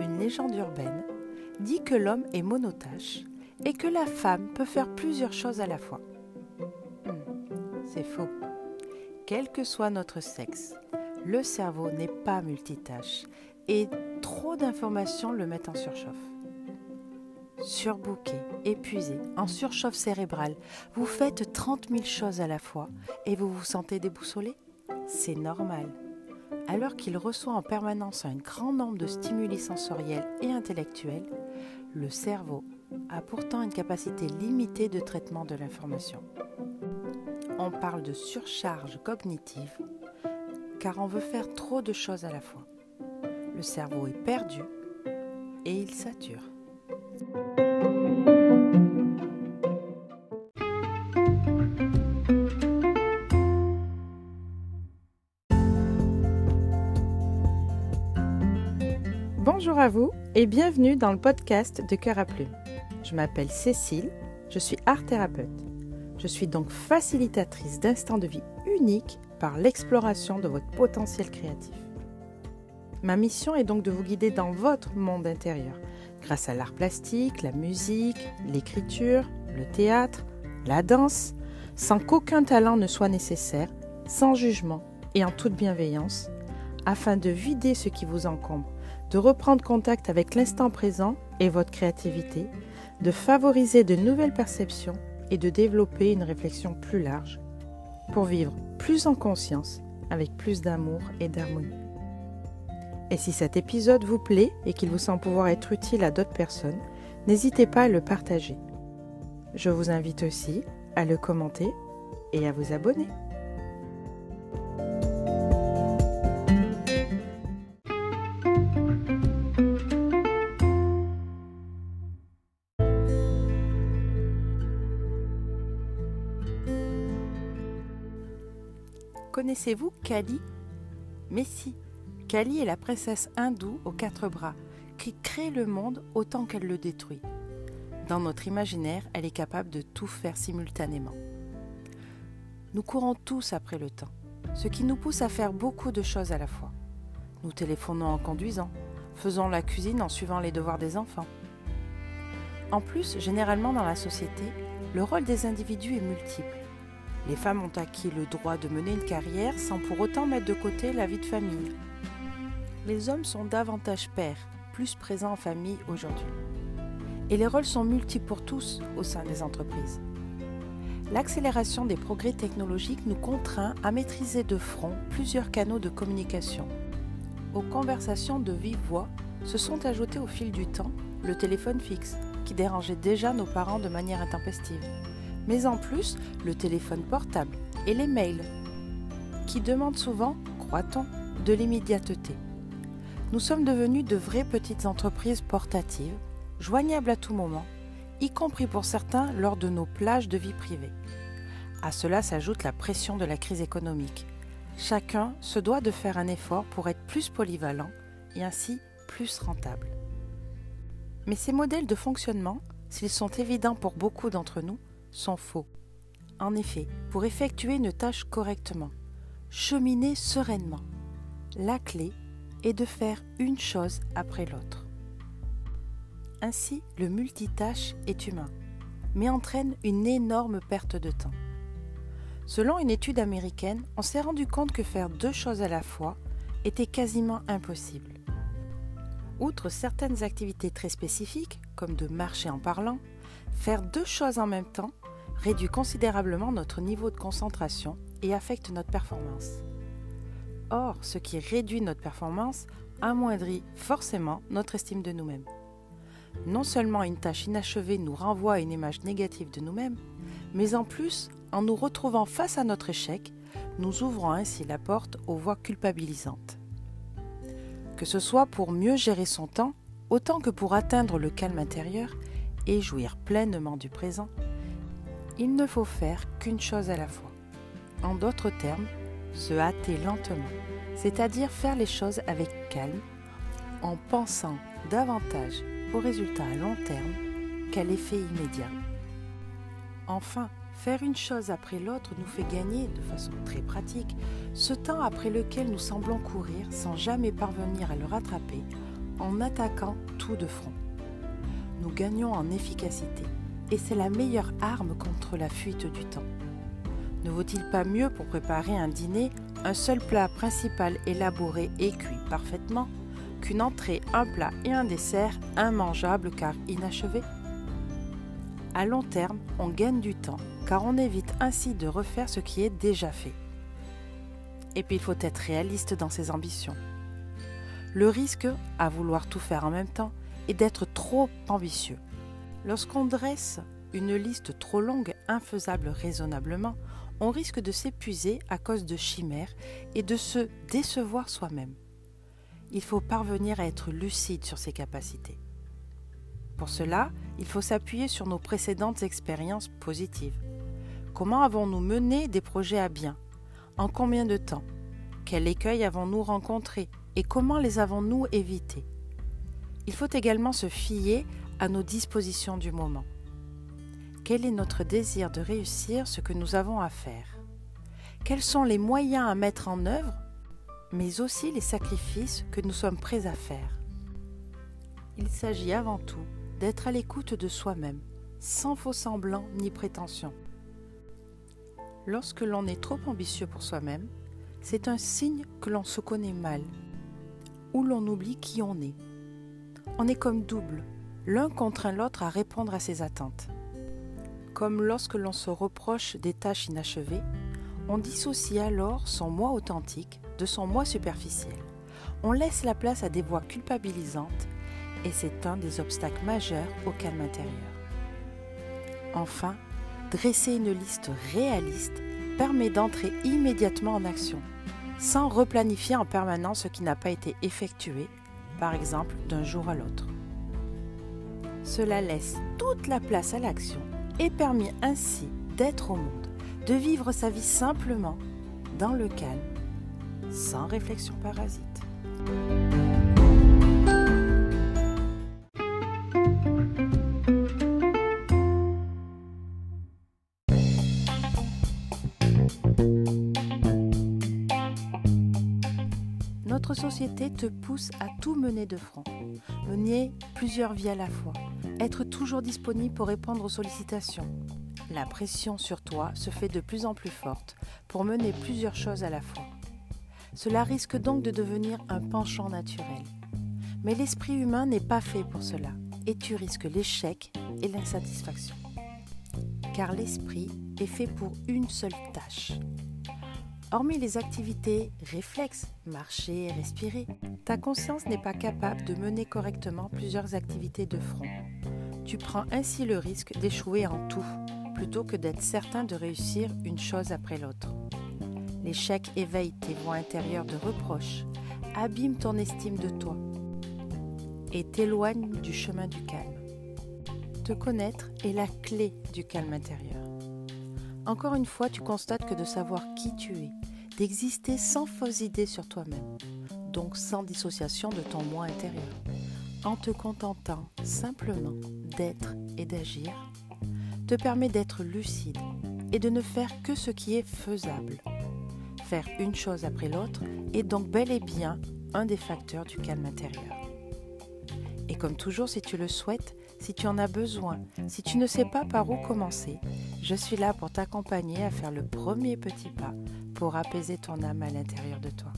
Une légende urbaine dit que l'homme est monotache et que la femme peut faire plusieurs choses à la fois. Hmm, c'est faux. Quel que soit notre sexe, le cerveau n'est pas multitâche et trop d'informations le mettent en surchauffe. Surbooké, épuisé, en surchauffe cérébrale, vous faites 30 000 choses à la fois et vous vous sentez déboussolé? C'est normal. Alors qu'il reçoit en permanence un grand nombre de stimuli sensoriels et intellectuels, le cerveau a pourtant une capacité limitée de traitement de l'information. On parle de surcharge cognitive car on veut faire trop de choses à la fois. Le cerveau est perdu et il sature. Bonjour à vous et bienvenue dans le podcast de Cœur à Plume. Je m'appelle Cécile, je suis art thérapeute. Je suis donc facilitatrice d'instants de vie uniques par l'exploration de votre potentiel créatif. Ma mission est donc de vous guider dans votre monde intérieur grâce à l'art plastique, la musique, l'écriture, le théâtre, la danse, sans qu'aucun talent ne soit nécessaire, sans jugement et en toute bienveillance, afin de vider ce qui vous encombre, de reprendre contact avec l'instant présent et votre créativité, de favoriser de nouvelles perceptions et de développer une réflexion plus large pour vivre plus en conscience, avec plus d'amour et d'harmonie. Et si cet épisode vous plaît et qu'il vous semble pouvoir être utile à d'autres personnes, n'hésitez pas à le partager. Je vous invite aussi à le commenter et à vous abonner. Connaissez-vous Kali Mais si, Kali est la princesse hindoue aux quatre bras, qui crée le monde autant qu'elle le détruit. Dans notre imaginaire, elle est capable de tout faire simultanément. Nous courons tous après le temps, ce qui nous pousse à faire beaucoup de choses à la fois. Nous téléphonons en conduisant, faisons la cuisine en suivant les devoirs des enfants. En plus, généralement dans la société, le rôle des individus est multiple. Les femmes ont acquis le droit de mener une carrière sans pour autant mettre de côté la vie de famille. Les hommes sont davantage pères, plus présents en famille aujourd'hui. Et les rôles sont multiples pour tous au sein des entreprises. L'accélération des progrès technologiques nous contraint à maîtriser de front plusieurs canaux de communication. Aux conversations de vive voix se sont ajoutés au fil du temps le téléphone fixe, qui dérangeait déjà nos parents de manière intempestive mais en plus le téléphone portable et les mails, qui demandent souvent, croit-on, de l'immédiateté. Nous sommes devenus de vraies petites entreprises portatives, joignables à tout moment, y compris pour certains lors de nos plages de vie privée. À cela s'ajoute la pression de la crise économique. Chacun se doit de faire un effort pour être plus polyvalent et ainsi plus rentable. Mais ces modèles de fonctionnement, s'ils sont évidents pour beaucoup d'entre nous, sont faux. En effet, pour effectuer une tâche correctement, cheminer sereinement, la clé est de faire une chose après l'autre. Ainsi, le multitâche est humain, mais entraîne une énorme perte de temps. Selon une étude américaine, on s'est rendu compte que faire deux choses à la fois était quasiment impossible. Outre certaines activités très spécifiques, comme de marcher en parlant, faire deux choses en même temps réduit considérablement notre niveau de concentration et affecte notre performance. Or, ce qui réduit notre performance amoindrit forcément notre estime de nous-mêmes. Non seulement une tâche inachevée nous renvoie à une image négative de nous-mêmes, mais en plus, en nous retrouvant face à notre échec, nous ouvrons ainsi la porte aux voies culpabilisantes. Que ce soit pour mieux gérer son temps, autant que pour atteindre le calme intérieur et jouir pleinement du présent, il ne faut faire qu'une chose à la fois. En d'autres termes, se hâter lentement, c'est-à-dire faire les choses avec calme, en pensant davantage au résultat à long terme qu'à l'effet immédiat. Enfin, Faire une chose après l'autre nous fait gagner, de façon très pratique, ce temps après lequel nous semblons courir sans jamais parvenir à le rattraper en attaquant tout de front. Nous gagnons en efficacité et c'est la meilleure arme contre la fuite du temps. Ne vaut-il pas mieux pour préparer un dîner un seul plat principal élaboré et cuit parfaitement qu'une entrée, un plat et un dessert immangeables car inachevés? À long terme, on gagne du temps car on évite ainsi de refaire ce qui est déjà fait. Et puis il faut être réaliste dans ses ambitions. Le risque, à vouloir tout faire en même temps, est d'être trop ambitieux. Lorsqu'on dresse une liste trop longue, infaisable raisonnablement, on risque de s'épuiser à cause de chimères et de se décevoir soi-même. Il faut parvenir à être lucide sur ses capacités. Pour cela, il faut s'appuyer sur nos précédentes expériences positives. Comment avons-nous mené des projets à bien? En combien de temps? Quels écueils avons-nous rencontrés et comment les avons-nous évités? Il faut également se fier à nos dispositions du moment. Quel est notre désir de réussir ce que nous avons à faire? Quels sont les moyens à mettre en œuvre, mais aussi les sacrifices que nous sommes prêts à faire? Il s'agit avant tout d'être à l'écoute de soi-même, sans faux semblant ni prétention. Lorsque l'on est trop ambitieux pour soi-même, c'est un signe que l'on se connaît mal, ou l'on oublie qui on est. On est comme double, l'un contraint l'autre à répondre à ses attentes. Comme lorsque l'on se reproche des tâches inachevées, on dissocie alors son moi authentique de son moi superficiel. On laisse la place à des voix culpabilisantes et c'est un des obstacles majeurs au calme intérieur. Enfin, dresser une liste réaliste permet d'entrer immédiatement en action, sans replanifier en permanence ce qui n'a pas été effectué, par exemple d'un jour à l'autre. Cela laisse toute la place à l'action et permet ainsi d'être au monde, de vivre sa vie simplement, dans le calme, sans réflexion parasite. Notre société te pousse à tout mener de front, mener plusieurs vies à la fois, être toujours disponible pour répondre aux sollicitations. La pression sur toi se fait de plus en plus forte pour mener plusieurs choses à la fois. Cela risque donc de devenir un penchant naturel. Mais l'esprit humain n'est pas fait pour cela et tu risques l'échec et l'insatisfaction. Car l'esprit est fait pour une seule tâche, Hormis les activités réflexes, marcher respirer, ta conscience n'est pas capable de mener correctement plusieurs activités de front. Tu prends ainsi le risque d'échouer en tout, plutôt que d'être certain de réussir une chose après l'autre. L'échec éveille tes voix intérieures de reproche, abîme ton estime de toi et t'éloigne du chemin du calme. Te connaître est la clé du calme intérieur. Encore une fois, tu constates que de savoir qui tu es, d'exister sans fausses idées sur toi-même, donc sans dissociation de ton moi intérieur, en te contentant simplement d'être et d'agir, te permet d'être lucide et de ne faire que ce qui est faisable. Faire une chose après l'autre est donc bel et bien un des facteurs du calme intérieur. Et comme toujours, si tu le souhaites, si tu en as besoin, si tu ne sais pas par où commencer, je suis là pour t'accompagner à faire le premier petit pas pour apaiser ton âme à l'intérieur de toi.